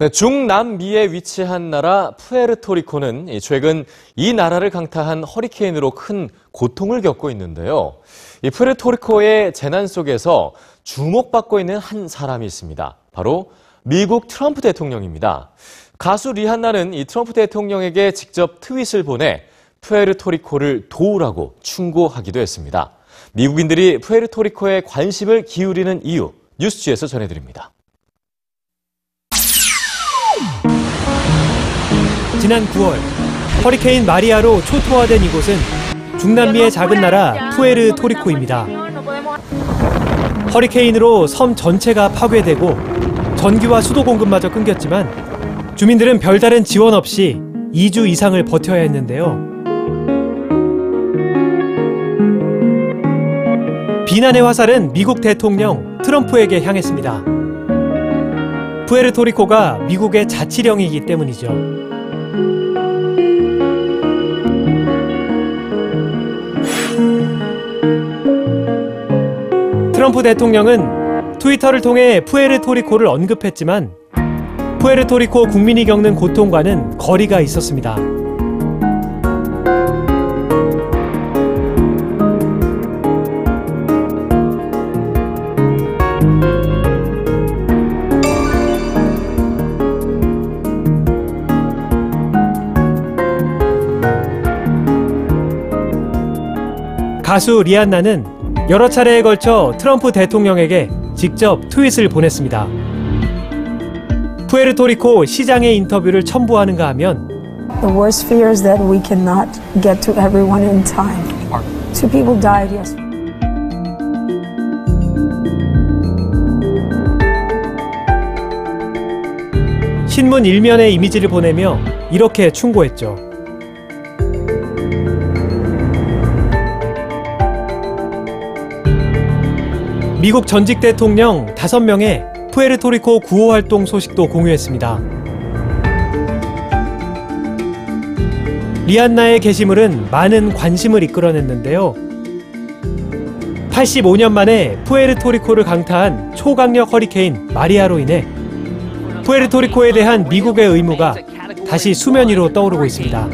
네, 중남미에 위치한 나라 푸에르토리코는 이 최근 이 나라를 강타한 허리케인으로 큰 고통을 겪고 있는데요. 이 푸에르토리코의 재난 속에서 주목받고 있는 한 사람이 있습니다. 바로 미국 트럼프 대통령입니다. 가수 리한나는 이 트럼프 대통령에게 직접 트윗을 보내 푸에르토리코를 도우라고 충고하기도 했습니다. 미국인들이 푸에르토리코에 관심을 기울이는 이유 뉴스지에서 전해드립니다. 지난 9월 허리케인 마리아로 초토화된 이곳은 중남미의 작은 나라 푸에르토리코입니다. 허리케인으로 섬 전체가 파괴되고 전기와 수도 공급마저 끊겼지만 주민들은 별다른 지원 없이 2주 이상을 버텨야 했는데요. 비난의 화살은 미국 대통령 트럼프에게 향했습니다. 푸에르토리코가 미국의 자치령이기 때문이죠. 트럼프 대통령은 트위터를 통해 푸에르토리코를 언급했지만 푸에르토리코 국민이 겪는 고통과는 거리가 있었습니다. 가수 리안나는 여러 차례에 걸쳐 트럼프 대통령에게 직접 트윗을 보냈습니다. 푸에르토리코 시장의 인터뷰를 첨부하는가 하면 The worst fear is that we cannot get to everyone in time. Two people died yesterday. 신문 일면의 이미지를 보내며 이렇게 충고했죠. 미국 전직 대통령 5명의 푸에르토리코 구호 활동 소식도 공유했습니다. 리안나의 게시물은 많은 관심을 이끌어냈는데요. 85년 만에 푸에르토리코를 강타한 초강력 허리케인 마리아로 인해 푸에르토리코에 대한 미국의 의무가 다시 수면 위로 떠오르고 있습니다.